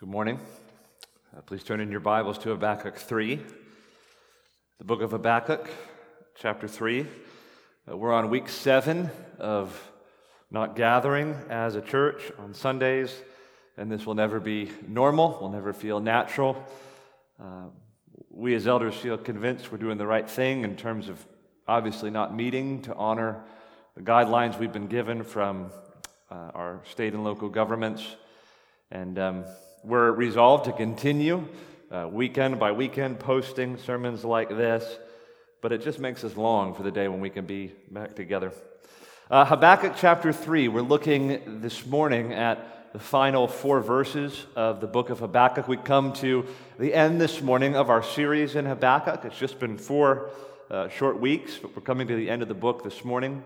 Good morning. Uh, please turn in your Bibles to Habakkuk 3, the book of Habakkuk, chapter 3. Uh, we're on week seven of not gathering as a church on Sundays, and this will never be normal, will never feel natural. Uh, we as elders feel convinced we're doing the right thing in terms of obviously not meeting to honor the guidelines we've been given from uh, our state and local governments. And um, we're resolved to continue uh, weekend by weekend posting sermons like this, but it just makes us long for the day when we can be back together. Uh, Habakkuk chapter 3, we're looking this morning at the final four verses of the book of Habakkuk. We come to the end this morning of our series in Habakkuk. It's just been four uh, short weeks, but we're coming to the end of the book this morning.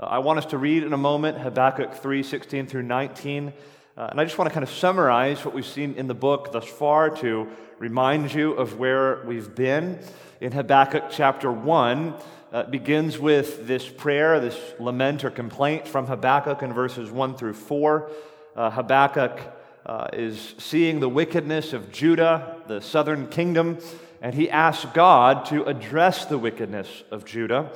Uh, I want us to read in a moment Habakkuk 3 16 through 19. Uh, and I just want to kind of summarize what we've seen in the book thus far to remind you of where we've been. In Habakkuk chapter 1, uh, begins with this prayer, this lament or complaint from Habakkuk in verses 1 through 4. Uh, Habakkuk uh, is seeing the wickedness of Judah, the southern kingdom, and he asks God to address the wickedness of Judah.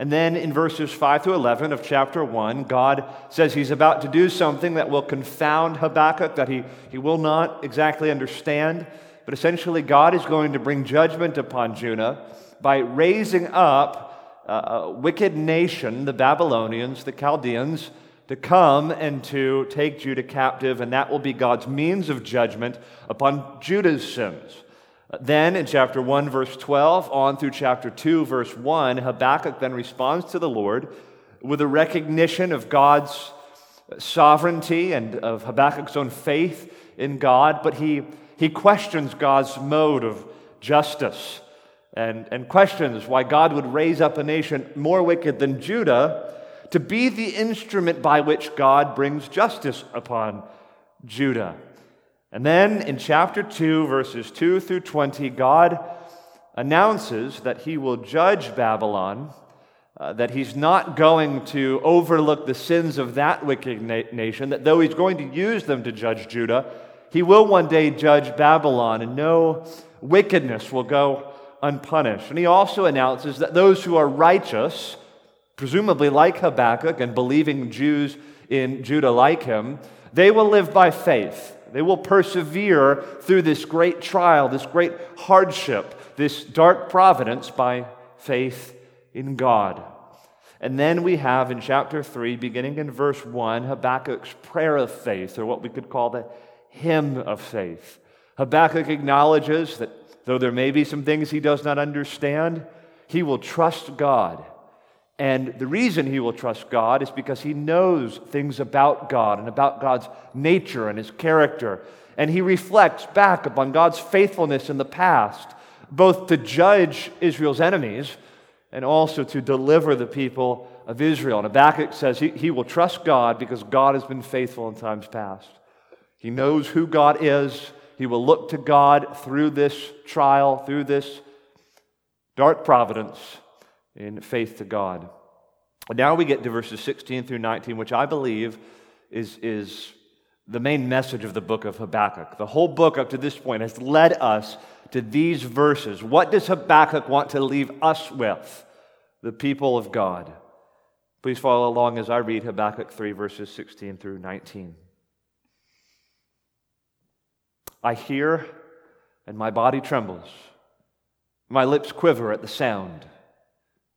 And then in verses 5 to 11 of chapter 1, God says he's about to do something that will confound Habakkuk, that he, he will not exactly understand. But essentially, God is going to bring judgment upon Judah by raising up a wicked nation, the Babylonians, the Chaldeans, to come and to take Judah captive, and that will be God's means of judgment upon Judah's sins. Then in chapter 1, verse 12, on through chapter 2, verse 1, Habakkuk then responds to the Lord with a recognition of God's sovereignty and of Habakkuk's own faith in God, but he, he questions God's mode of justice and, and questions why God would raise up a nation more wicked than Judah to be the instrument by which God brings justice upon Judah. And then in chapter 2, verses 2 through 20, God announces that he will judge Babylon, uh, that he's not going to overlook the sins of that wicked na- nation, that though he's going to use them to judge Judah, he will one day judge Babylon, and no wickedness will go unpunished. And he also announces that those who are righteous, presumably like Habakkuk and believing Jews in Judah like him, they will live by faith. They will persevere through this great trial, this great hardship, this dark providence by faith in God. And then we have in chapter 3, beginning in verse 1, Habakkuk's prayer of faith, or what we could call the hymn of faith. Habakkuk acknowledges that though there may be some things he does not understand, he will trust God and the reason he will trust God is because he knows things about God and about God's nature and his character. And he reflects back upon God's faithfulness in the past, both to judge Israel's enemies and also to deliver the people of Israel. And Habakkuk says he, he will trust God because God has been faithful in times past. He knows who God is. He will look to God through this trial, through this dark providence in faith to God. Now we get to verses 16 through 19, which I believe is, is the main message of the book of Habakkuk. The whole book up to this point has led us to these verses. What does Habakkuk want to leave us with? The people of God. Please follow along as I read Habakkuk 3, verses 16 through 19. I hear, and my body trembles. My lips quiver at the sound.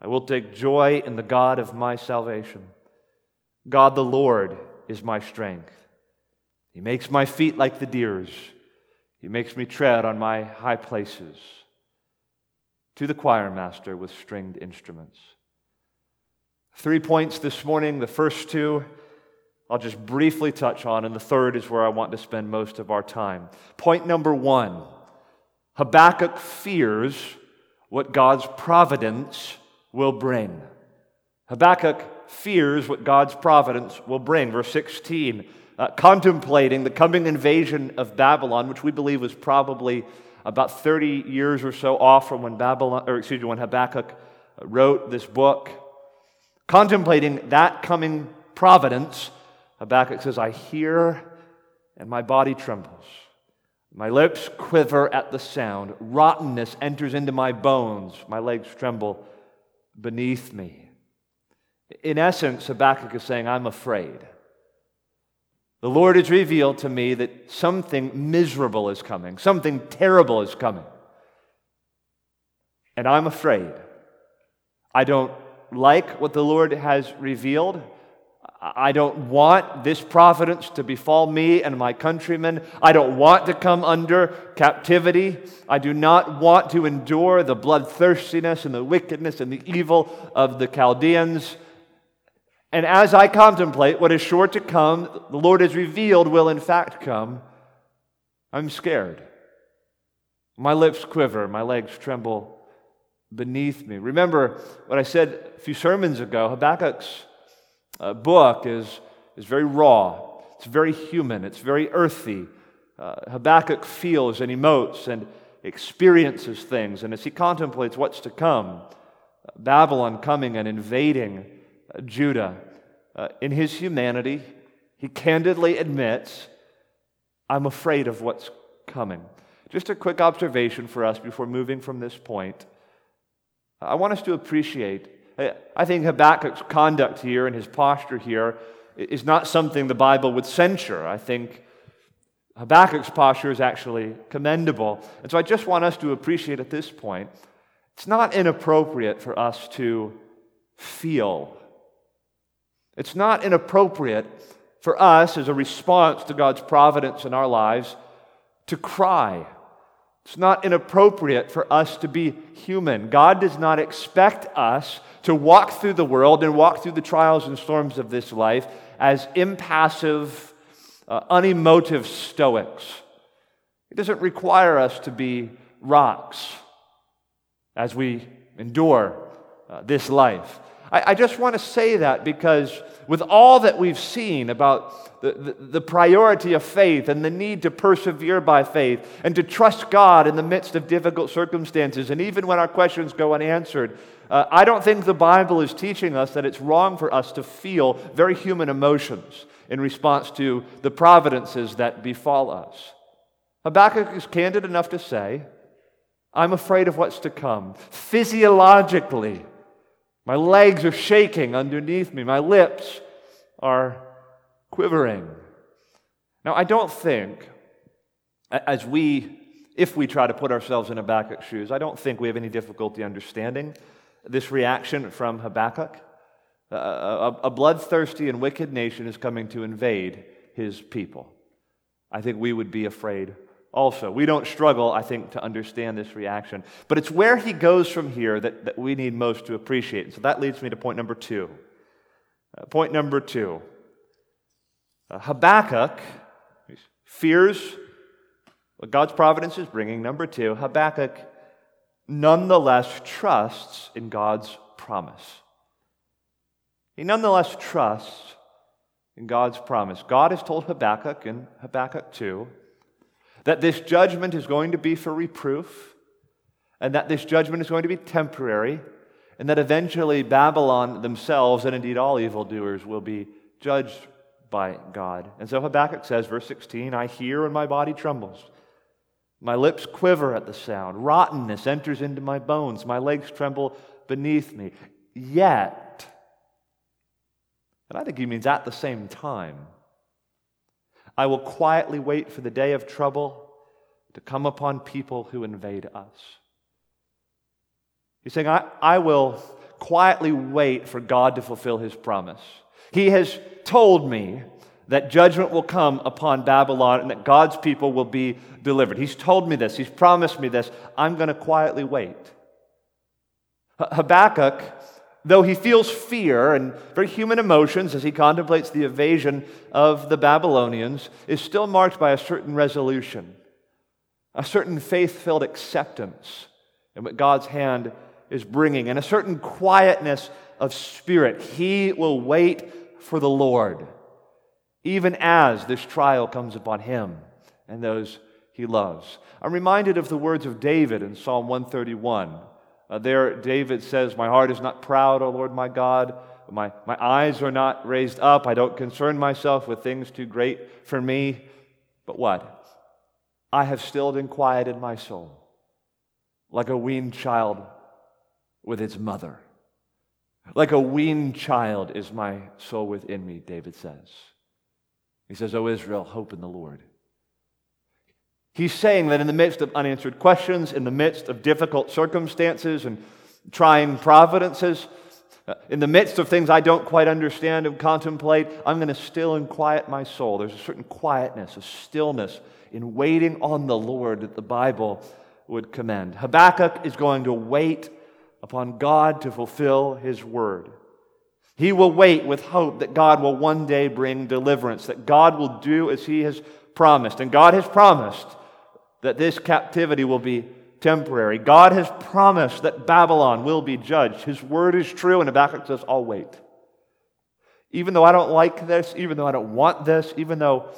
I will take joy in the God of my salvation. God the Lord is my strength. He makes my feet like the deer's. He makes me tread on my high places. To the choir master with stringed instruments. Three points this morning. The first two I'll just briefly touch on, and the third is where I want to spend most of our time. Point number one Habakkuk fears what God's providence will bring. Habakkuk fears what God's providence will bring. Verse 16, uh, contemplating the coming invasion of Babylon, which we believe was probably about 30 years or so off from when Babylon, or excuse me, when Habakkuk wrote this book. Contemplating that coming providence, Habakkuk says, I hear and my body trembles. My lips quiver at the sound. Rottenness enters into my bones. My legs tremble beneath me. In essence, Habakkuk is saying, I'm afraid. The Lord has revealed to me that something miserable is coming, something terrible is coming. And I'm afraid. I don't like what the Lord has revealed. I don't want this providence to befall me and my countrymen. I don't want to come under captivity. I do not want to endure the bloodthirstiness and the wickedness and the evil of the Chaldeans. And as I contemplate what is sure to come, the Lord has revealed will in fact come, I'm scared. My lips quiver, my legs tremble beneath me. Remember what I said a few sermons ago Habakkuk's uh, book is, is very raw, it's very human, it's very earthy. Uh, Habakkuk feels and emotes and experiences things, and as he contemplates what's to come, Babylon coming and invading uh, Judah, uh, in his humanity, he candidly admits, I'm afraid of what's coming. Just a quick observation for us before moving from this point. I want us to appreciate I think Habakkuk's conduct here and his posture here is not something the Bible would censure. I think Habakkuk's posture is actually commendable. And so I just want us to appreciate at this point it's not inappropriate for us to feel. It's not inappropriate for us as a response to God's providence in our lives to cry it's not inappropriate for us to be human. God does not expect us to walk through the world and walk through the trials and storms of this life as impassive, uh, unemotive stoics. He doesn't require us to be rocks as we endure uh, this life. I, I just want to say that because with all that we've seen about the, the, the, priority of faith and the need to persevere by faith and to trust God in the midst of difficult circumstances, and even when our questions go unanswered, uh, I don't think the Bible is teaching us that it's wrong for us to feel very human emotions in response to the providences that befall us. Habakkuk is candid enough to say, I'm afraid of what's to come. Physiologically, my legs are shaking underneath me. My lips are quivering. Now, I don't think, as we, if we try to put ourselves in Habakkuk's shoes, I don't think we have any difficulty understanding this reaction from Habakkuk. a, a bloodthirsty and wicked nation is coming to invade his people. I think we would be afraid also. We don't struggle, I think, to understand this reaction. But it's where he goes from here that, that we need most to appreciate. So that leads me to point number two. Uh, point number two uh, Habakkuk fears what God's providence is bringing. Number two, Habakkuk nonetheless trusts in God's promise. He nonetheless trusts in God's promise. God has told Habakkuk in Habakkuk 2 that this judgment is going to be for reproof, and that this judgment is going to be temporary, and that eventually Babylon themselves, and indeed all evildoers, will be judged by God. And so Habakkuk says, verse 16, I hear and my body trembles. My lips quiver at the sound. Rottenness enters into my bones. My legs tremble beneath me. Yet, and I think he means at the same time, I will quietly wait for the day of trouble to come upon people who invade us. He's saying, I, I will quietly wait for God to fulfill his promise. He has told me that judgment will come upon Babylon and that God's people will be delivered. He's told me this, He's promised me this. I'm going to quietly wait. Habakkuk though he feels fear and very human emotions as he contemplates the evasion of the Babylonians, is still marked by a certain resolution. a certain faith filled acceptance in what God's hand is bringing, and a certain quietness of spirit. He will wait for the Lord, even as this trial comes upon him and those he loves. I'm reminded of the words of David in Psalm 131. Uh, there, David says, My heart is not proud, O Lord my God. My, my eyes are not raised up. I don't concern myself with things too great for me. But what? I have stilled and quieted my soul like a weaned child with its mother. Like a weaned child is my soul within me, David says. He says, O Israel, hope in the Lord. He's saying that in the midst of unanswered questions, in the midst of difficult circumstances and trying providences, uh, in the midst of things I don't quite understand and contemplate, I'm going to still and quiet my soul. There's a certain quietness, a stillness in waiting on the Lord that the Bible would commend. Habakkuk is going to wait upon God to fulfill his word. He will wait with hope that God will one day bring deliverance, that God will do as he has promised. And God has promised that this captivity will be temporary. God has promised that Babylon will be judged. His word is true, and Habakkuk says, I'll wait. Even though I don't like this, even though I don't want this, even though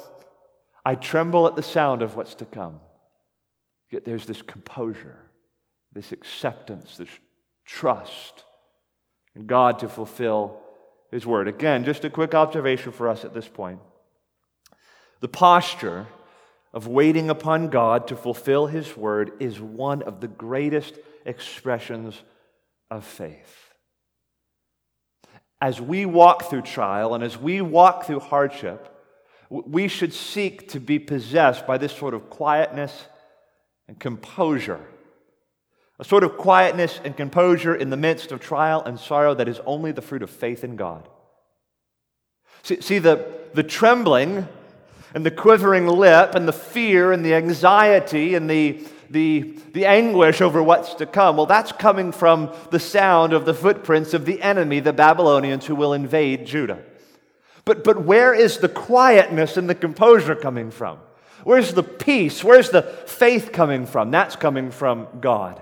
I tremble at the sound of what's to come, yet there's this composure, this acceptance, this trust in God to fulfill His word. Again, just a quick observation for us at this point. The posture of waiting upon God to fulfill His word is one of the greatest expressions of faith. As we walk through trial and as we walk through hardship, we should seek to be possessed by this sort of quietness and composure. A sort of quietness and composure in the midst of trial and sorrow that is only the fruit of faith in God. See, see the, the trembling and the quivering lip and the fear and the anxiety and the, the, the anguish over what's to come, well, that's coming from the sound of the footprints of the enemy, the Babylonians, who will invade Judah. But, but where is the quietness and the composure coming from? Where's the peace? Where's the faith coming from? That's coming from God.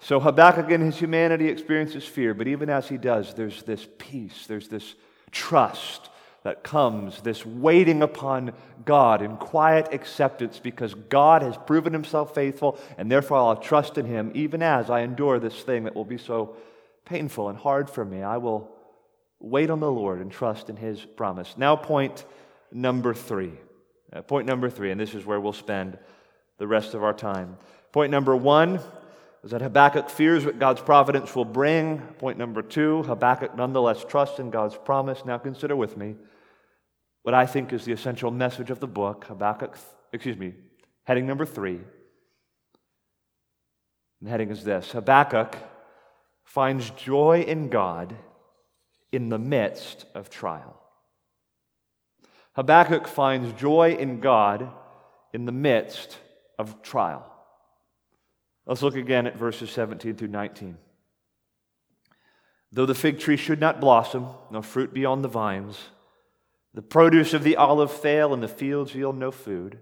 So Habakkuk in his humanity experiences fear, but even as he does, there's this peace, there's this trust, that comes, this waiting upon God in quiet acceptance because God has proven himself faithful, and therefore I'll trust in him even as I endure this thing that will be so painful and hard for me. I will wait on the Lord and trust in his promise. Now, point number three. Uh, point number three, and this is where we'll spend the rest of our time. Point number one is that Habakkuk fears what God's providence will bring. Point number two, Habakkuk nonetheless trusts in God's promise. Now, consider with me what I think is the essential message of the book, Habakkuk, excuse me, heading number three. The heading is this Habakkuk finds joy in God in the midst of trial. Habakkuk finds joy in God in the midst of trial. Let's look again at verses 17 through 19. Though the fig tree should not blossom, nor fruit be on the vines, the produce of the olive fail, and the fields yield no food.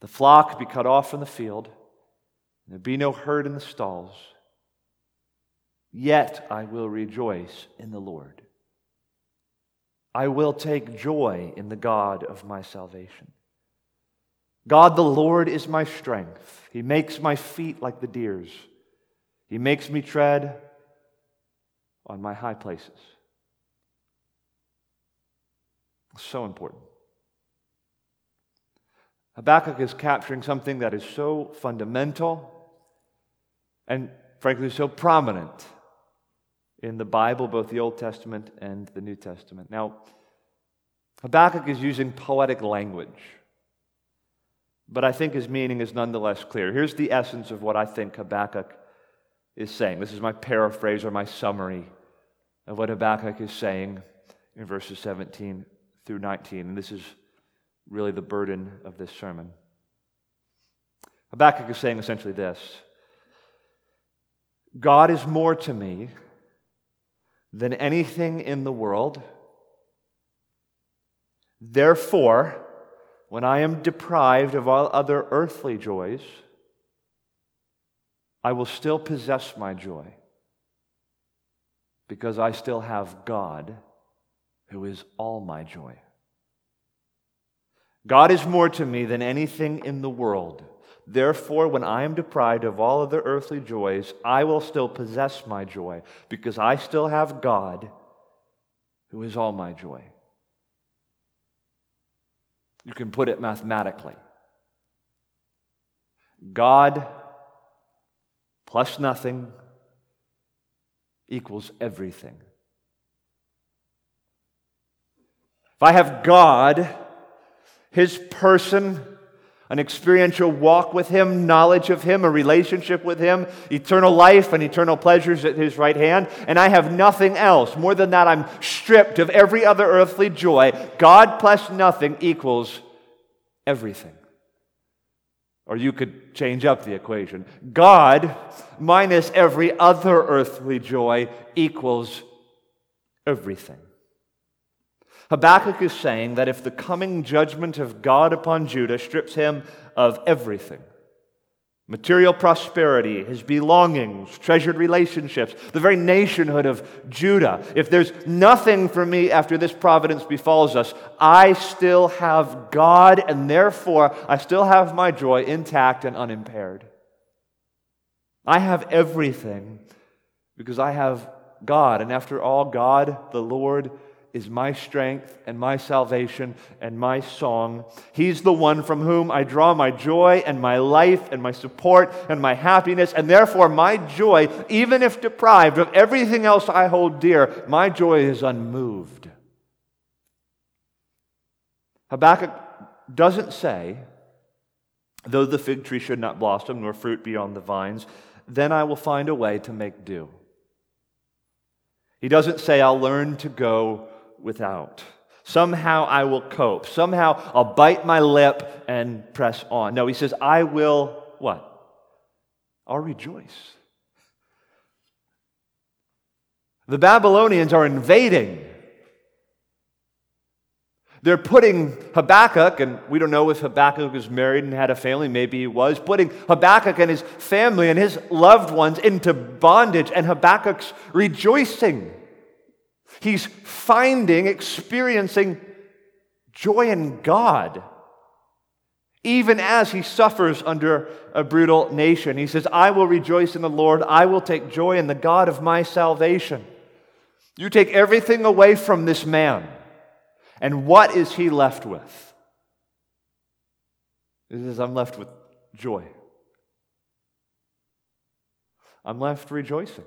The flock be cut off from the field, and there be no herd in the stalls. Yet I will rejoice in the Lord. I will take joy in the God of my salvation. God the Lord is my strength. He makes my feet like the deer's. He makes me tread on my high places. So important. Habakkuk is capturing something that is so fundamental and, frankly, so prominent in the Bible, both the Old Testament and the New Testament. Now, Habakkuk is using poetic language, but I think his meaning is nonetheless clear. Here's the essence of what I think Habakkuk is saying. This is my paraphrase or my summary of what Habakkuk is saying in verses 17 through 19. And this is really the burden of this sermon. Habakkuk is saying essentially this God is more to me than anything in the world. Therefore, when I am deprived of all other earthly joys, I will still possess my joy because I still have God who is all my joy. God is more to me than anything in the world. Therefore, when I am deprived of all other earthly joys, I will still possess my joy because I still have God who is all my joy. You can put it mathematically God plus nothing equals everything. I have God, His person, an experiential walk with Him, knowledge of Him, a relationship with Him, eternal life and eternal pleasures at His right hand, and I have nothing else. More than that, I'm stripped of every other earthly joy. God plus nothing equals everything. Or you could change up the equation. God minus every other earthly joy equals everything. Habakkuk is saying that if the coming judgment of God upon Judah strips him of everything, material prosperity, his belongings, treasured relationships, the very nationhood of Judah. If there's nothing for me after this providence befalls us, I still have God, and therefore I still have my joy intact and unimpaired. I have everything because I have God, and after all, God, the Lord, is my strength and my salvation and my song. He's the one from whom I draw my joy and my life and my support and my happiness. And therefore, my joy, even if deprived of everything else I hold dear, my joy is unmoved. Habakkuk doesn't say, though the fig tree should not blossom nor fruit be on the vines, then I will find a way to make do. He doesn't say, I'll learn to go without. Somehow I will cope. Somehow I'll bite my lip and press on. No, he says, I will what? I'll rejoice. The Babylonians are invading. They're putting Habakkuk, and we don't know if Habakkuk was married and had a family, maybe he was, putting Habakkuk and his family and his loved ones into bondage, and Habakkuk's rejoicing. He's finding, experiencing joy in God. Even as he suffers under a brutal nation, he says, I will rejoice in the Lord. I will take joy in the God of my salvation. You take everything away from this man, and what is he left with? He says, I'm left with joy. I'm left rejoicing.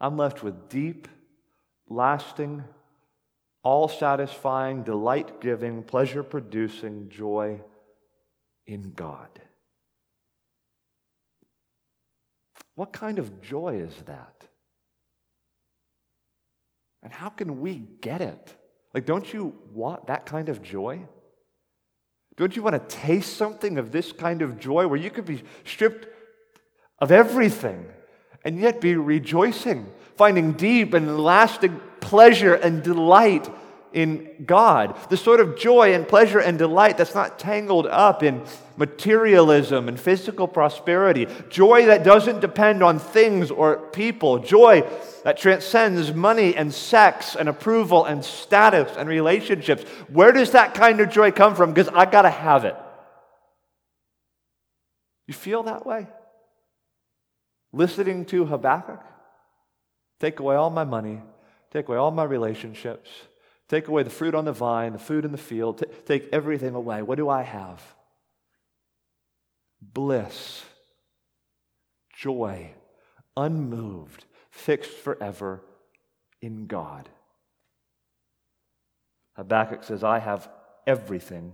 I'm left with deep, lasting, all satisfying, delight giving, pleasure producing joy in God. What kind of joy is that? And how can we get it? Like, don't you want that kind of joy? Don't you want to taste something of this kind of joy where you could be stripped of everything and yet be rejoicing, finding deep and lasting pleasure and delight in God. The sort of joy and pleasure and delight that's not tangled up in materialism and physical prosperity. Joy that doesn't depend on things or people. Joy that transcends money and sex and approval and status and relationships. Where does that kind of joy come from? Because I got to have it. You feel that way? Listening to Habakkuk, take away all my money, take away all my relationships, take away the fruit on the vine, the food in the field, t- take everything away. What do I have? Bliss, joy, unmoved, fixed forever in God. Habakkuk says, I have everything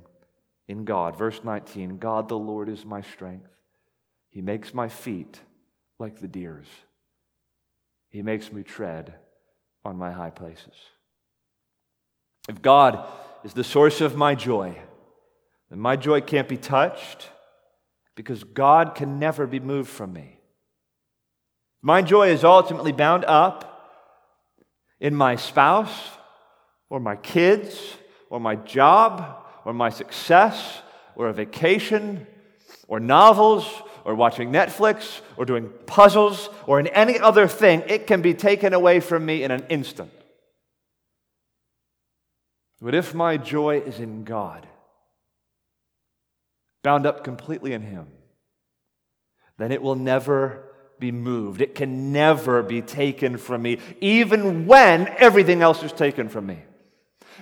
in God. Verse 19 God the Lord is my strength. He makes my feet like the deer's. He makes me tread on my high places. If God is the source of my joy, then my joy can't be touched because God can never be moved from me. My joy is ultimately bound up in my spouse or my kids or my job or my success or a vacation or novels or watching Netflix or doing puzzles or in any other thing, it can be taken away from me in an instant. But if my joy is in God, bound up completely in Him, then it will never be moved. It can never be taken from me, even when everything else is taken from me.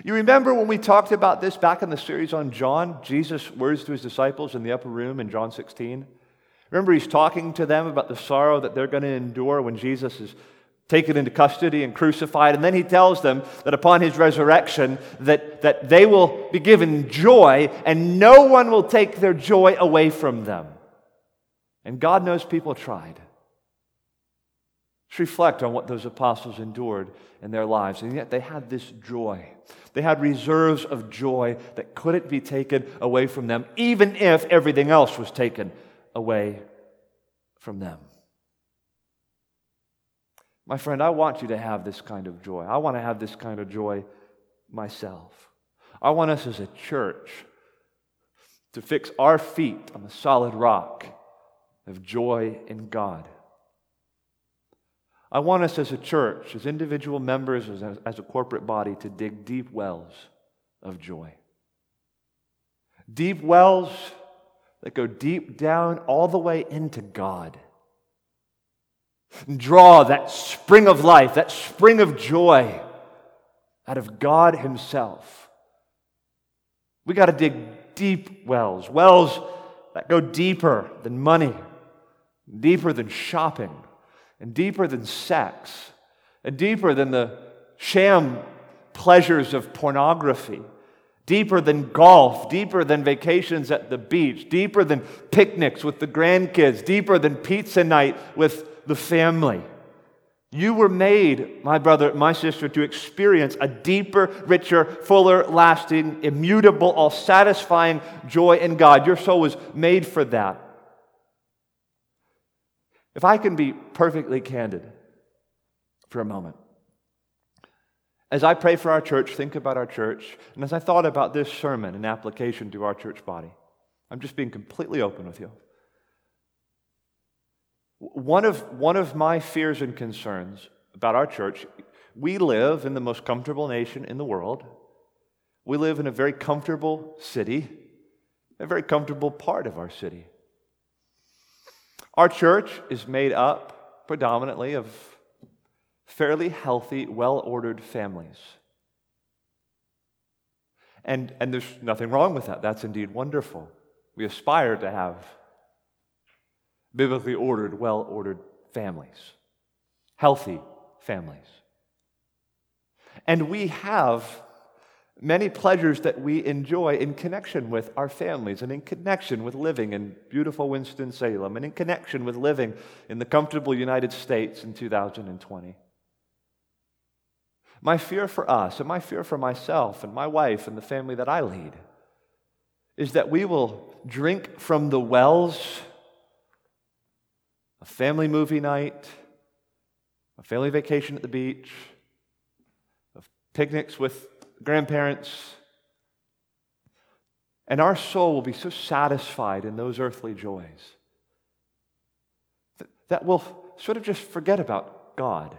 You remember when we talked about this back in the series on John, Jesus' words to his disciples in the upper room in John 16? Remember, he's talking to them about the sorrow that they're going to endure when Jesus is taken into custody and crucified. And then he tells them that upon his resurrection, that, that they will be given joy, and no one will take their joy away from them. And God knows people tried. Just reflect on what those apostles endured in their lives, and yet they had this joy. They had reserves of joy that couldn't be taken away from them, even if everything else was taken away from them. My friend, I want you to have this kind of joy. I want to have this kind of joy myself. I want us as a church to fix our feet on the solid rock of joy in God. I want us as a church, as individual members, as, as a corporate body, to dig deep wells of joy. Deep wells that go deep down all the way into God. Draw that spring of life, that spring of joy out of God Himself. We got to dig deep wells, wells that go deeper than money, deeper than shopping, and deeper than sex, and deeper than the sham pleasures of pornography deeper than golf, deeper than vacations at the beach, deeper than picnics with the grandkids, deeper than pizza night with the family. You were made, my brother, my sister, to experience a deeper, richer, fuller, lasting, immutable, all satisfying joy in God. Your soul was made for that. If I can be perfectly candid for a moment, as I pray for our church, think about our church, and as I thought about this sermon and application to our church body, I'm just being completely open with you. One of, one of my fears and concerns about our church, we live in the most comfortable nation in the world. We live in a very comfortable city, a very comfortable part of our city. Our church is made up predominantly of fairly healthy, well ordered families. And, and there's nothing wrong with that. That's indeed wonderful. We aspire to have biblically ordered, well ordered families, healthy families. And we have many pleasures that we enjoy in connection with our families and in connection with living in beautiful Winston-Salem and in connection with living in the comfortable United States in 2020. My fear for us and my fear for myself and my wife and the family that I lead is that we will drink from the wells a family movie night, a family vacation at the beach, of picnics with grandparents. And our soul will be so satisfied in those earthly joys that, that we'll sort of just forget about God.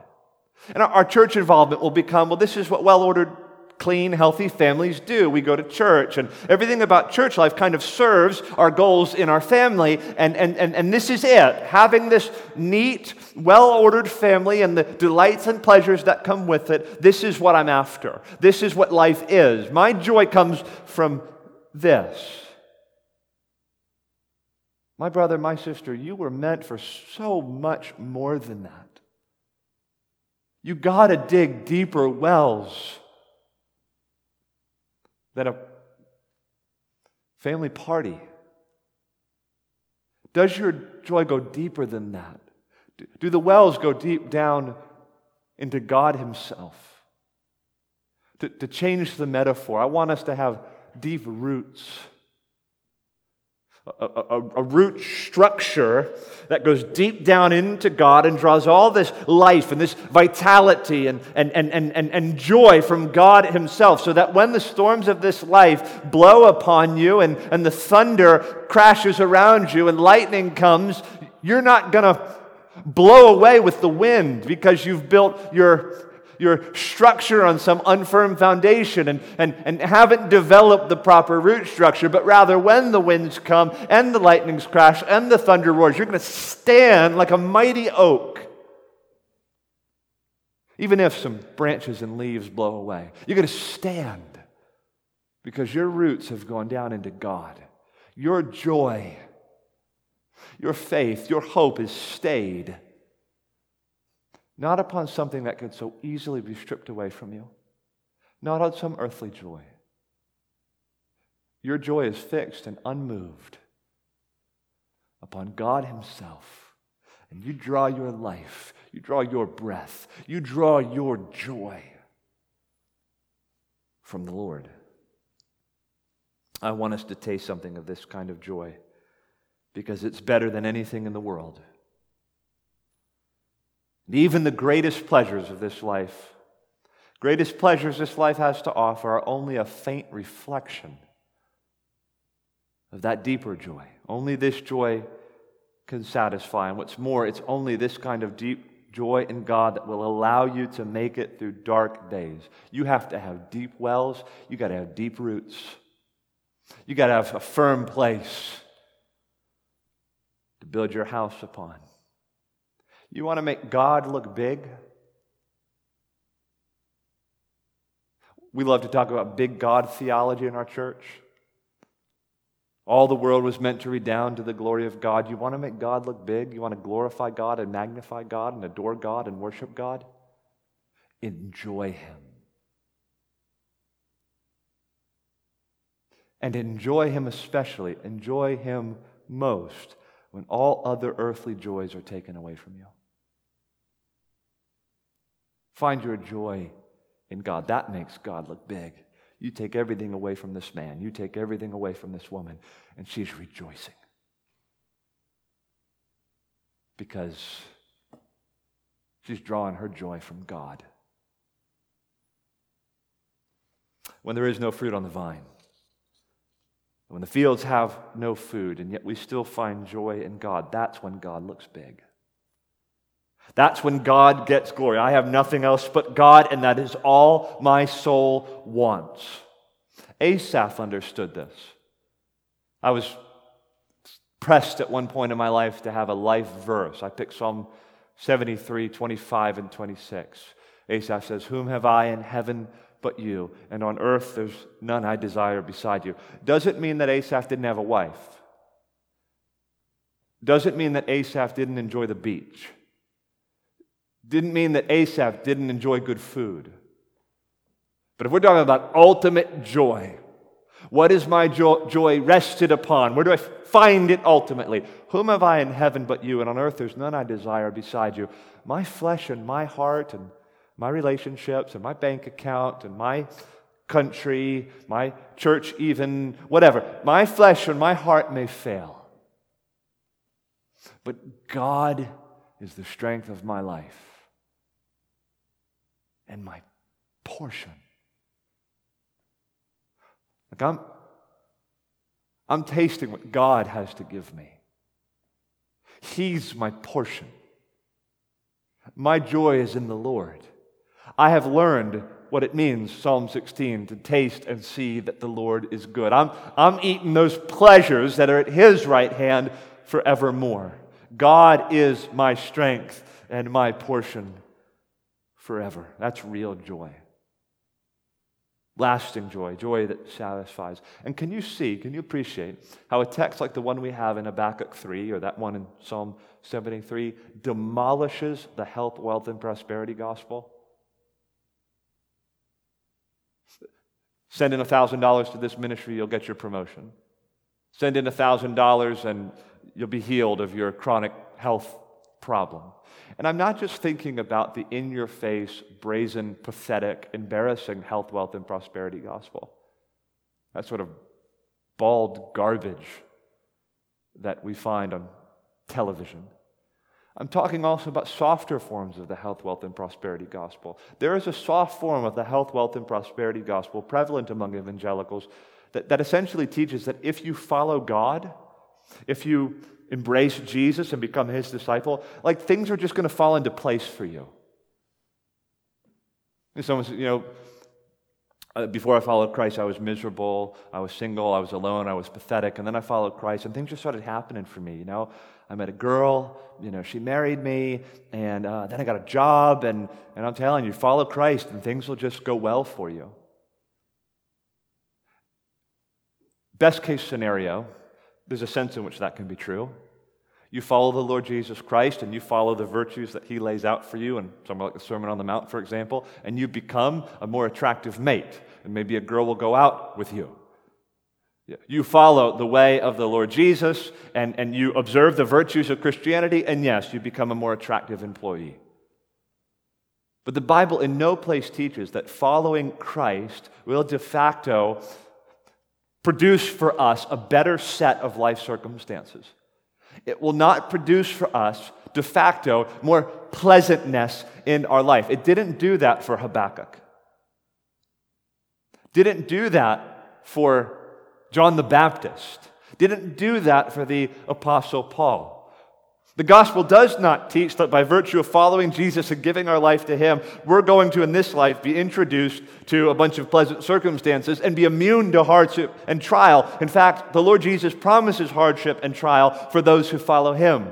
And our, our church involvement will become well, this is what well ordered, clean, healthy families do. We go to church, and everything about church life kind of serves our goals in our family. And, and, and, and this is it having this neat, well ordered family and the delights and pleasures that come with it. This is what I'm after. This is what life is. My joy comes from this. My brother, my sister, you were meant for so much more than that. You got to dig deeper wells than a family party. Does your joy go deeper than that? Do the wells go deep down into God Himself? To, to change the metaphor, I want us to have deep roots. A, a, a, root structure that goes deep down into God and draws all this life and this vitality and, and, and, and, and, joy from God Himself, so that when the storms of this life blow upon you and, and the thunder crashes around you and lightning comes, you're not going to blow away with the wind because you've built your your structure on some unfirm foundation and, and, and haven't developed the proper root structure, but rather when the winds come and the lightnings crash and the thunder roars, you're going to stand like a mighty oak. Even if some branches and leaves blow away, you're going to stand because your roots have gone down into God. Your joy, your faith, your hope is stayed not upon something that could so easily be stripped away from you, not on some earthly joy. Your joy is fixed and unmoved upon God Himself. And you draw your life, you draw your breath, you draw your joy from the Lord. I want us to taste something of this kind of joy because it's better than anything in the world. And even the greatest pleasures of this life, greatest pleasures this life has to offer, are only a faint reflection of that deeper joy. Only this joy can satisfy. And what's more, it's only this kind of deep joy in God that will allow you to make it through dark days. You have to have deep wells, you got to have deep roots, you got to have a firm place to build your house upon. You want to make God look big? We love to talk about big God theology in our church. All the world was meant to redound to the glory of God. You want to make God look big? You want to glorify God and magnify God and adore God and worship God? Enjoy Him. And enjoy Him especially. Enjoy Him most when all other earthly joys are taken away from you. Find your joy in God. That makes God look big. You take everything away from this man, you take everything away from this woman, and she's rejoicing. Because she's drawing her joy from God. When there is no fruit on the vine, when the fields have no food, and yet we still find joy in God, that's when God looks big. That's when God gets glory. I have nothing else but God, and that is all my soul wants. Asaph understood this. I was pressed at one point in my life to have a life verse. I picked Psalm 73, 25, and 26. Asaph says, Whom have I in heaven but you? And on earth there's none I desire beside you. Does it mean that Asaph didn't have a wife? Does it mean that Asaph didn't enjoy the beach? Didn't mean that Asaph didn't enjoy good food. But if we're talking about ultimate joy, what is my joy rested upon? Where do I find it ultimately? Whom have I in heaven but you? And on earth there's none I desire beside you. My flesh and my heart and my relationships and my bank account and my country, my church, even, whatever. My flesh and my heart may fail. But God is the strength of my life and my portion. Like I'm, I'm tasting what God has to give me. He's my portion. My joy is in the Lord. I have learned what it means, Psalm 16, to taste and see that the Lord is good. I'm, I'm eating those pleasures that are at His right hand forevermore. God is my strength and my portion forever. That's real joy. Lasting joy, joy that satisfies. And can you see, can you appreciate how a text like the one we have in Habakkuk 3 or that one in Psalm 73 demolishes the health, wealth, and prosperity gospel? Send in $1,000 to this ministry, you'll get your promotion. Send in $1,000 and you'll be healed of your chronic health problem. And I'm not just thinking about the in your face, brazen, pathetic, embarrassing health, wealth, and prosperity gospel. That sort of bald garbage that we find on television. I'm talking also about softer forms of the health, wealth, and prosperity gospel. There is a soft form of the health, wealth, and prosperity gospel prevalent among evangelicals that, that essentially teaches that if you follow God, if you embrace Jesus and become his disciple, like things are just going to fall into place for you. And Someone said, you know, uh, before I followed Christ, I was miserable. I was single. I was alone. I was pathetic. And then I followed Christ, and things just started happening for me. You know, I met a girl. You know, she married me, and uh, then I got a job. And, and I'm telling you, follow Christ, and things will just go well for you. Best case scenario, there's a sense in which that can be true. You follow the Lord Jesus Christ and you follow the virtues that he lays out for you, and somewhere like the Sermon on the Mount, for example, and you become a more attractive mate, and maybe a girl will go out with you. You follow the way of the Lord Jesus and, and you observe the virtues of Christianity, and yes, you become a more attractive employee. But the Bible in no place teaches that following Christ will de facto produce for us a better set of life circumstances. It will not produce for us, de facto, more pleasantness in our life. It didn't do that for Habakkuk. Didn't do that for John the Baptist. Didn't do that for the Apostle Paul. The gospel does not teach that by virtue of following Jesus and giving our life to Him, we're going to, in this life, be introduced to a bunch of pleasant circumstances and be immune to hardship and trial. In fact, the Lord Jesus promises hardship and trial for those who follow Him.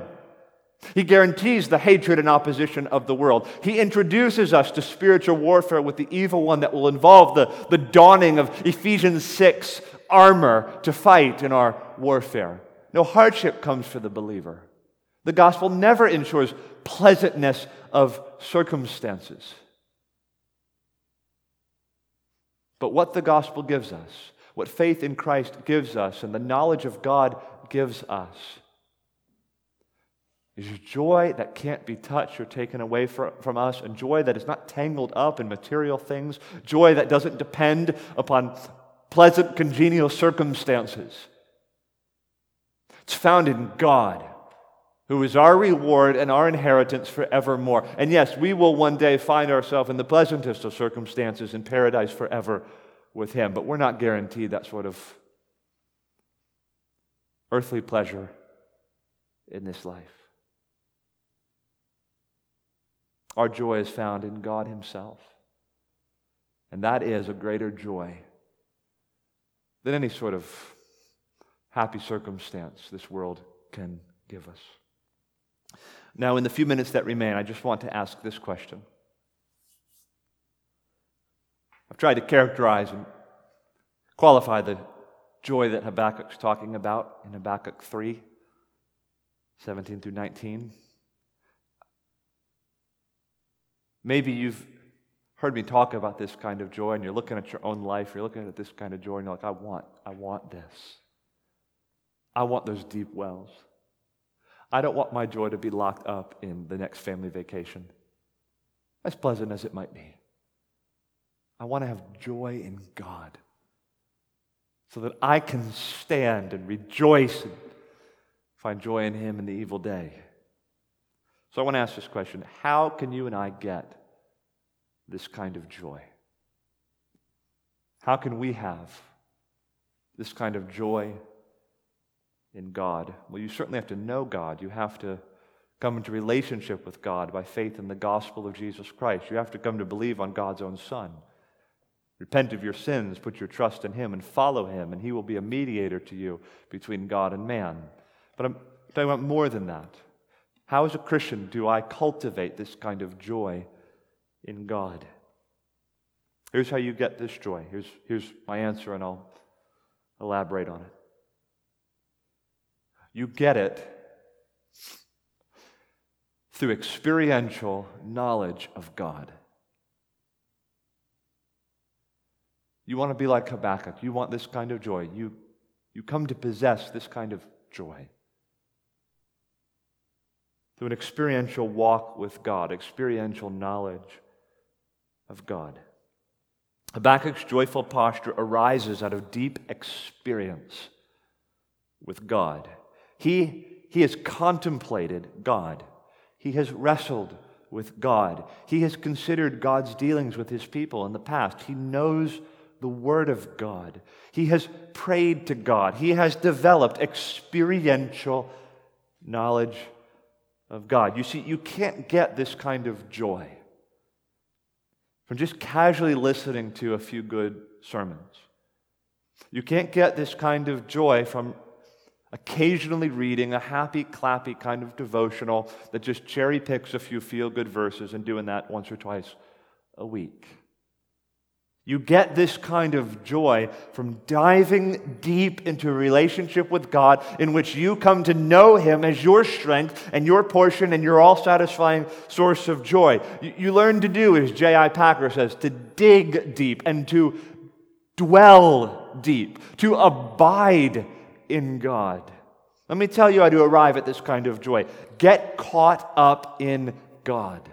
He guarantees the hatred and opposition of the world. He introduces us to spiritual warfare with the evil one that will involve the, the donning of Ephesians 6 armor to fight in our warfare. No hardship comes for the believer. The gospel never ensures pleasantness of circumstances. But what the gospel gives us, what faith in Christ gives us, and the knowledge of God gives us, is joy that can't be touched or taken away from us, and joy that is not tangled up in material things, joy that doesn't depend upon pleasant, congenial circumstances. It's found in God who is our reward and our inheritance forevermore. And yes, we will one day find ourselves in the pleasantest of circumstances in paradise forever with Him, but we're not guaranteed that sort of earthly pleasure in this life. Our joy is found in God Himself. And that is a greater joy than any sort of happy circumstance this world can give us. Now, in the few minutes that remain, I just want to ask this question. I've tried to characterize and qualify the joy that Habakkuk's talking about in Habakkuk 3 17 through 19. Maybe you've heard me talk about this kind of joy and you're looking at your own life, you're looking at this kind of joy and you're like, I want, I want this. I want those deep wells. I don't want my joy to be locked up in the next family vacation, as pleasant as it might be. I want to have joy in God so that I can stand and rejoice and find joy in Him in the evil day. So I want to ask this question How can you and I get this kind of joy? How can we have this kind of joy in God? Well, you certainly have to know God. You have to come into relationship with God by faith in the gospel of Jesus Christ. You have to come to believe on God's own Son. Repent of your sins, put your trust in Him, and follow Him, and He will be a mediator to you between God and man. But I'm talking about more than that. How, as a Christian, do I cultivate this kind of joy in God? Here's how you get this joy. Here's, here's my answer, and I'll elaborate on it. You get it through experiential knowledge of God. You want to be like Habakkuk. You want this kind of joy. You, you come to possess this kind of joy through an experiential walk with God, experiential knowledge of God. Habakkuk's joyful posture arises out of deep experience with God. He, he has contemplated God. He has wrestled with God. He has considered God's dealings with his people in the past. He knows the Word of God. He has prayed to God. He has developed experiential knowledge of God. You see, you can't get this kind of joy from just casually listening to a few good sermons. You can't get this kind of joy from occasionally reading a happy, clappy kind of devotional that just cherry picks a few feel good verses and doing that once or twice a week. You get this kind of joy from diving deep into a relationship with God in which you come to know Him as your strength and your portion and your all satisfying source of joy. You learn to do, as J.I. Packer says, to dig deep and to dwell deep, to abide in God. Let me tell you how to arrive at this kind of joy. Get caught up in God.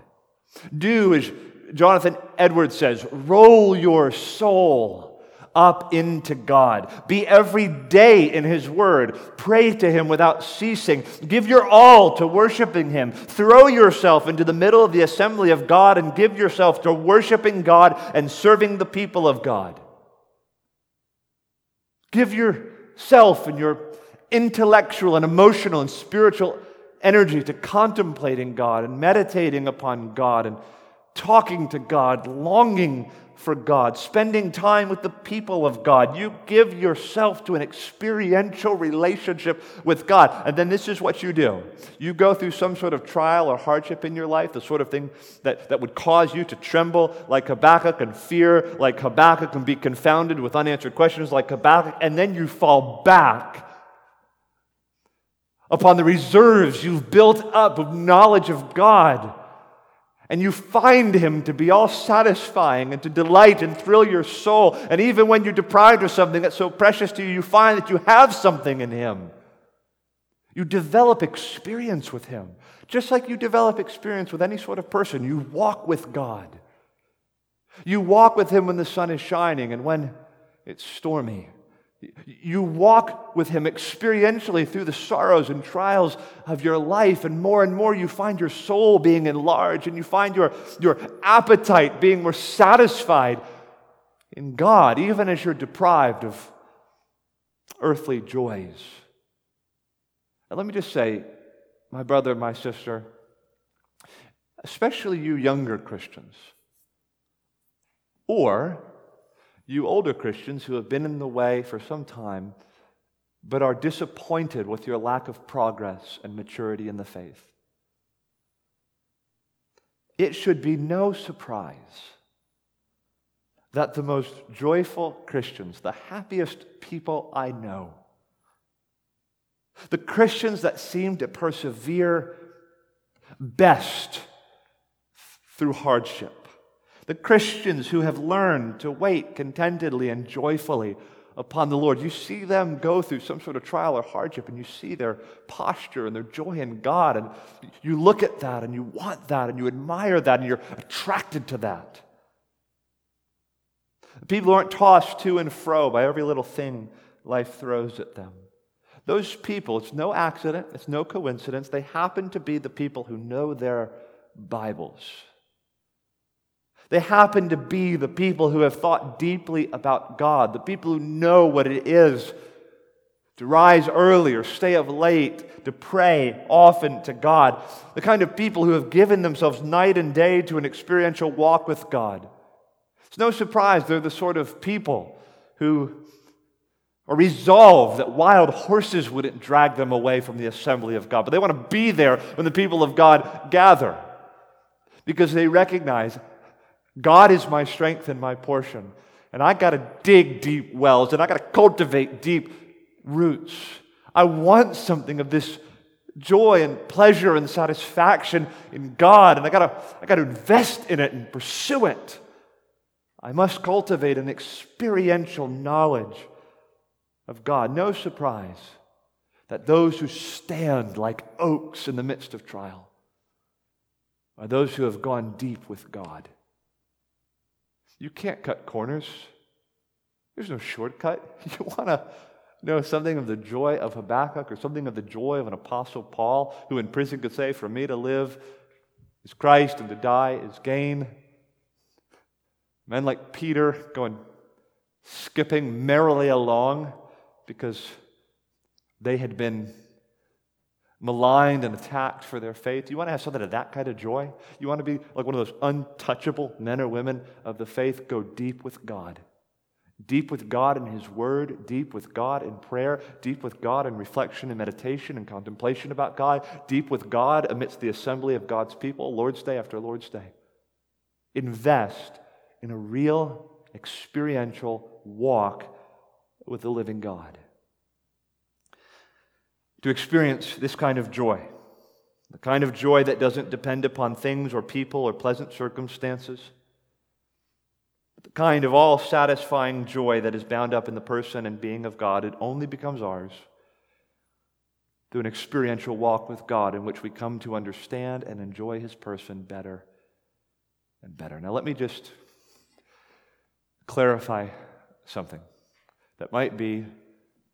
Do as Jonathan Edwards says, roll your soul up into God. Be every day in His Word. Pray to Him without ceasing. Give your all to worshiping Him. Throw yourself into the middle of the assembly of God and give yourself to worshiping God and serving the people of God. Give yourself and your intellectual and emotional and spiritual energy to contemplating God and meditating upon God and talking to God, longing for God, spending time with the people of God. You give yourself to an experiential relationship with God. And then this is what you do you go through some sort of trial or hardship in your life, the sort of thing that, that would cause you to tremble like Habakkuk and fear like Habakkuk and be confounded with unanswered questions like Habakkuk. And then you fall back upon the reserves you've built up of knowledge of God and you find him to be all satisfying and to delight and thrill your soul. And even when you're deprived of something that's so precious to you, you find that you have something in him. You develop experience with him. Just like you develop experience with any sort of person, you walk with God. You walk with him when the sun is shining and when it's stormy. You walk with him experientially through the sorrows and trials of your life, and more and more you find your soul being enlarged and you find your, your appetite being more satisfied in God, even as you're deprived of earthly joys. And let me just say, my brother, my sister, especially you younger Christians, or you older Christians who have been in the way for some time, but are disappointed with your lack of progress and maturity in the faith. It should be no surprise that the most joyful Christians, the happiest people I know, the Christians that seem to persevere best through hardship, the Christians who have learned to wait contentedly and joyfully upon the Lord. You see them go through some sort of trial or hardship, and you see their posture and their joy in God, and you look at that and you want that and you admire that and you're attracted to that. People aren't tossed to and fro by every little thing life throws at them. Those people, it's no accident, it's no coincidence, they happen to be the people who know their Bibles. They happen to be the people who have thought deeply about God, the people who know what it is to rise early or stay up late, to pray often to God, the kind of people who have given themselves night and day to an experiential walk with God. It's no surprise they're the sort of people who are resolved that wild horses wouldn't drag them away from the assembly of God, but they want to be there when the people of God gather because they recognize God is my strength and my portion. And I got to dig deep wells and I got to cultivate deep roots. I want something of this joy and pleasure and satisfaction in God, and I got to I got to invest in it and pursue it. I must cultivate an experiential knowledge of God. No surprise that those who stand like oaks in the midst of trial are those who have gone deep with God. You can't cut corners. There's no shortcut. You want to know something of the joy of Habakkuk or something of the joy of an apostle Paul, who in prison could say, For me to live is Christ and to die is gain. Men like Peter going skipping merrily along because they had been maligned and attacked for their faith. You want to have something of that kind of joy? You want to be like one of those untouchable men or women of the faith? Go deep with God. Deep with God in His Word, deep with God in prayer, deep with God in reflection and meditation and contemplation about God, deep with God amidst the assembly of God's people, Lord's Day after Lord's Day. Invest in a real experiential walk with the living God to experience this kind of joy, the kind of joy that doesn't depend upon things or people or pleasant circumstances, the kind of all satisfying joy that is bound up in the person and being of God, it only becomes ours through an experiential walk with God in which we come to understand and enjoy His person better and better. Now, let me just clarify something that might be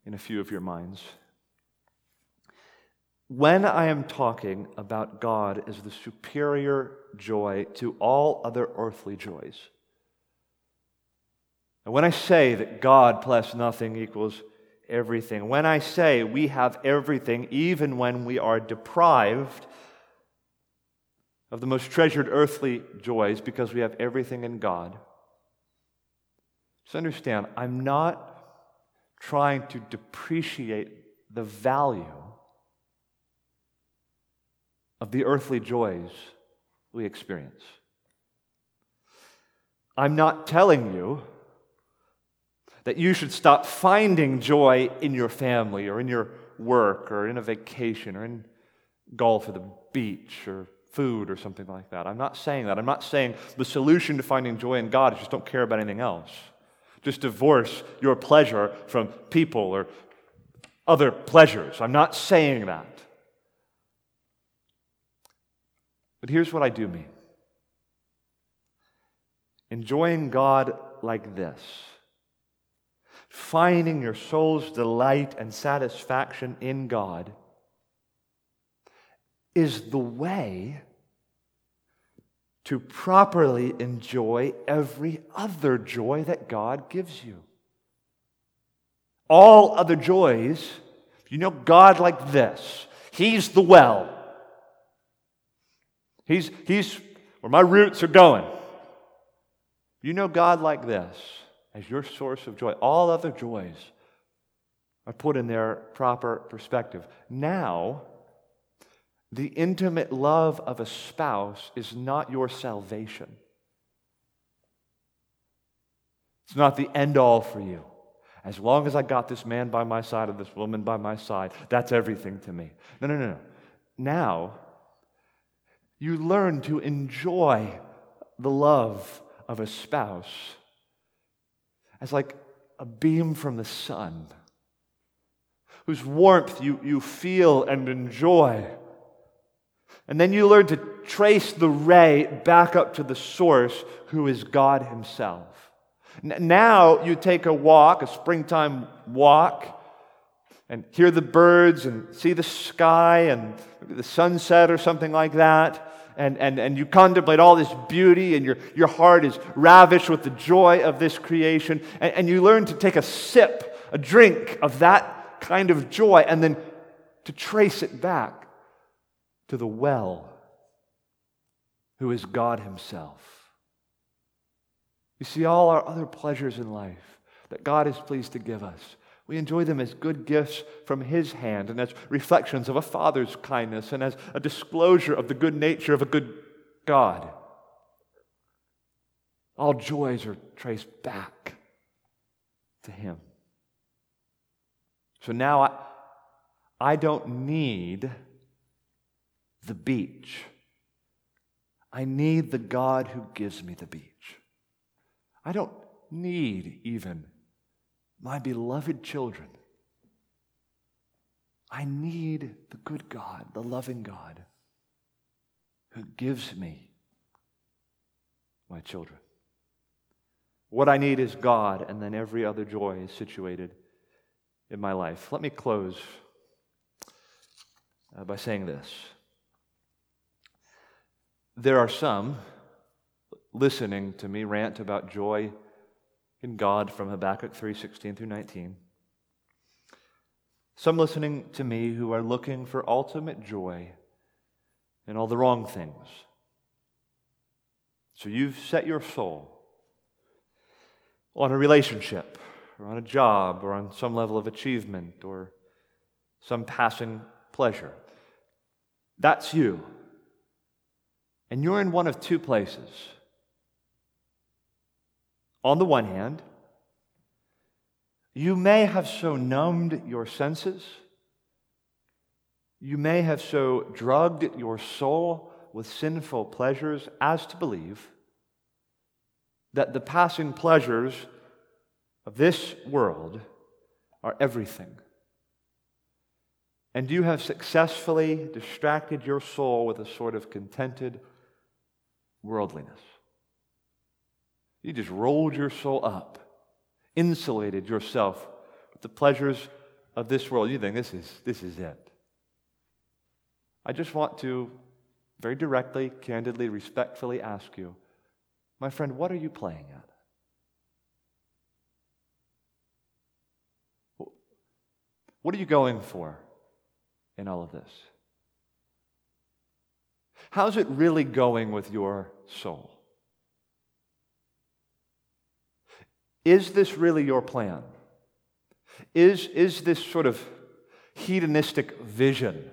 in a few of your minds. When I am talking about God as the superior joy to all other earthly joys, and when I say that God plus nothing equals everything, when I say we have everything, even when we are deprived of the most treasured earthly joys because we have everything in God, just understand, I'm not trying to depreciate the value of the earthly joys we experience. I'm not telling you that you should stop finding joy in your family or in your work or in a vacation or in golf or the beach or food or something like that. I'm not saying that. I'm not saying the solution to finding joy in God is just don't care about anything else. Just divorce your pleasure from people or other pleasures. I'm not saying that. But here's what I do mean enjoying God like this, finding your soul's delight and satisfaction in God, is the way to properly enjoy every other joy that God gives you. All other joys, you know God like this, He's the well. He's, he's where my roots are going. You know God like this as your source of joy. All other joys are put in their proper perspective. Now, the intimate love of a spouse is not your salvation. It's not the end all for you. As long as I got this man by my side or this woman by my side, that's everything to me. No, no, no, no. Now, you learn to enjoy the love of a spouse as like a beam from the sun, whose warmth you, you feel and enjoy. And then you learn to trace the ray back up to the source, who is God Himself. Now you take a walk, a springtime walk, and hear the birds and see the sky and the sunset or something like that. And, and, and you contemplate all this beauty, and your, your heart is ravished with the joy of this creation. And, and you learn to take a sip, a drink of that kind of joy, and then to trace it back to the well, who is God Himself. You see, all our other pleasures in life that God is pleased to give us we enjoy them as good gifts from His hand and as reflections of a Father's kindness and as a disclosure of the good nature of a good God. All joys are traced back to Him. So now I, I don't need the beach. I need the God who gives me the beach. I don't need even my beloved children, I need the good God, the loving God, who gives me my children. What I need is God, and then every other joy is situated in my life. Let me close uh, by saying this. There are some listening to me rant about joy in God from Habakkuk 3:16 through 19. Some listening to me who are looking for ultimate joy in all the wrong things. So you've set your soul on a relationship or on a job or on some level of achievement or some passing pleasure. That's you. And you're in one of two places. On the one hand, you may have so numbed your senses, you may have so drugged your soul with sinful pleasures as to believe that the passing pleasures of this world are everything. And you have successfully distracted your soul with a sort of contented worldliness. You just rolled your soul up, insulated yourself with the pleasures of this world. You think this is, this is it. I just want to very directly, candidly, respectfully ask you, my friend, what are you playing at? What are you going for in all of this? How's it really going with your soul? Is this really your plan? Is, is this sort of hedonistic vision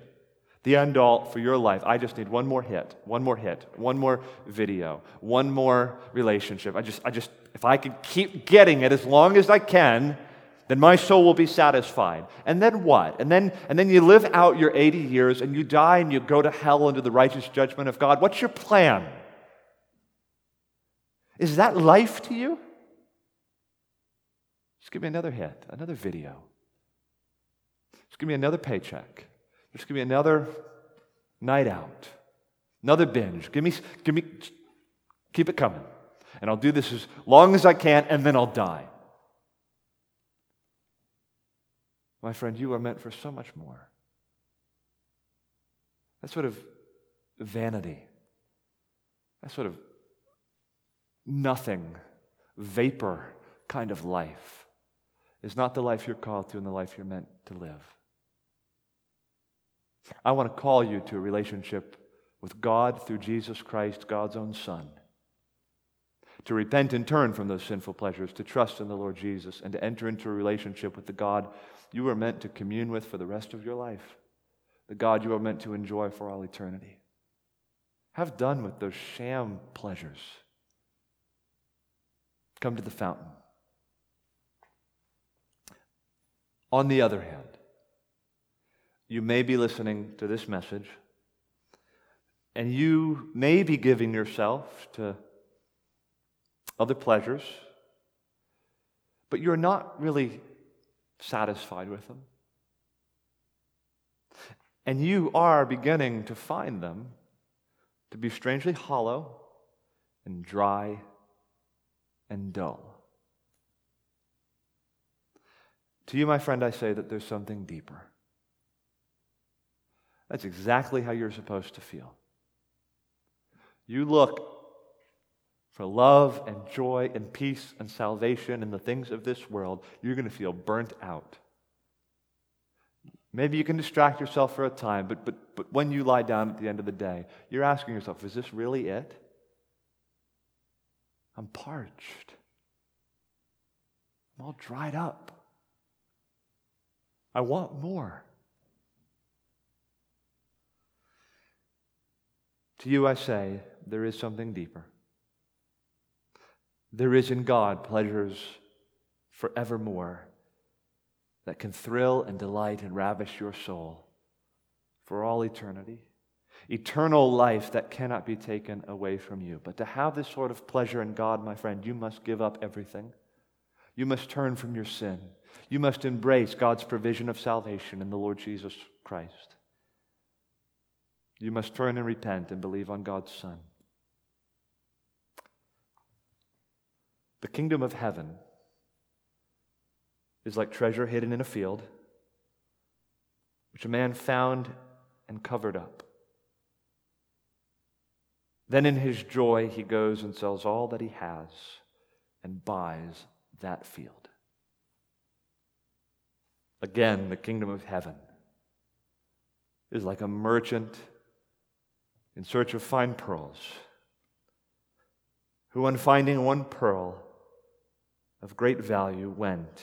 the end all for your life? I just need one more hit, one more hit, one more video, one more relationship. I just, I just, if I could keep getting it as long as I can, then my soul will be satisfied. And then what? And then, and then you live out your 80 years and you die and you go to hell under the righteous judgment of God. What's your plan? Is that life to you? Just give me another hit, another video. There's going to be another paycheck. There's going to be another night out, another binge. Give me, give me, keep it coming. And I'll do this as long as I can, and then I'll die. My friend, you are meant for so much more. That sort of vanity, that sort of nothing, vapor kind of life is not the life you're called to and the life you're meant to live. I want to call you to a relationship with God through Jesus Christ, God's own Son. To repent and turn from those sinful pleasures, to trust in the Lord Jesus, and to enter into a relationship with the God you are meant to commune with for the rest of your life, the God you are meant to enjoy for all eternity. Have done with those sham pleasures. Come to the fountain. On the other hand, you may be listening to this message and you may be giving yourself to other pleasures, but you're not really satisfied with them. And you are beginning to find them to be strangely hollow and dry and dull. To you, my friend, I say that there's something deeper. That's exactly how you're supposed to feel. You look for love and joy and peace and salvation and the things of this world, you're going to feel burnt out. Maybe you can distract yourself for a time, but, but, but when you lie down at the end of the day, you're asking yourself, is this really it? I'm parched. I'm all dried up. I want more. To you, I say, there is something deeper. There is in God pleasures forevermore that can thrill and delight and ravish your soul for all eternity. Eternal life that cannot be taken away from you. But to have this sort of pleasure in God, my friend, you must give up everything. You must turn from your sin. You must embrace God's provision of salvation in the Lord Jesus Christ. You must turn and repent and believe on God's Son. The kingdom of heaven is like treasure hidden in a field, which a man found and covered up. Then in his joy, he goes and sells all that he has and buys that field. Again, the kingdom of heaven is like a merchant in search of fine pearls, who, on finding one pearl of great value, went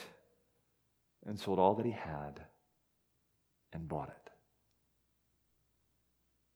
and sold all that he had and bought it.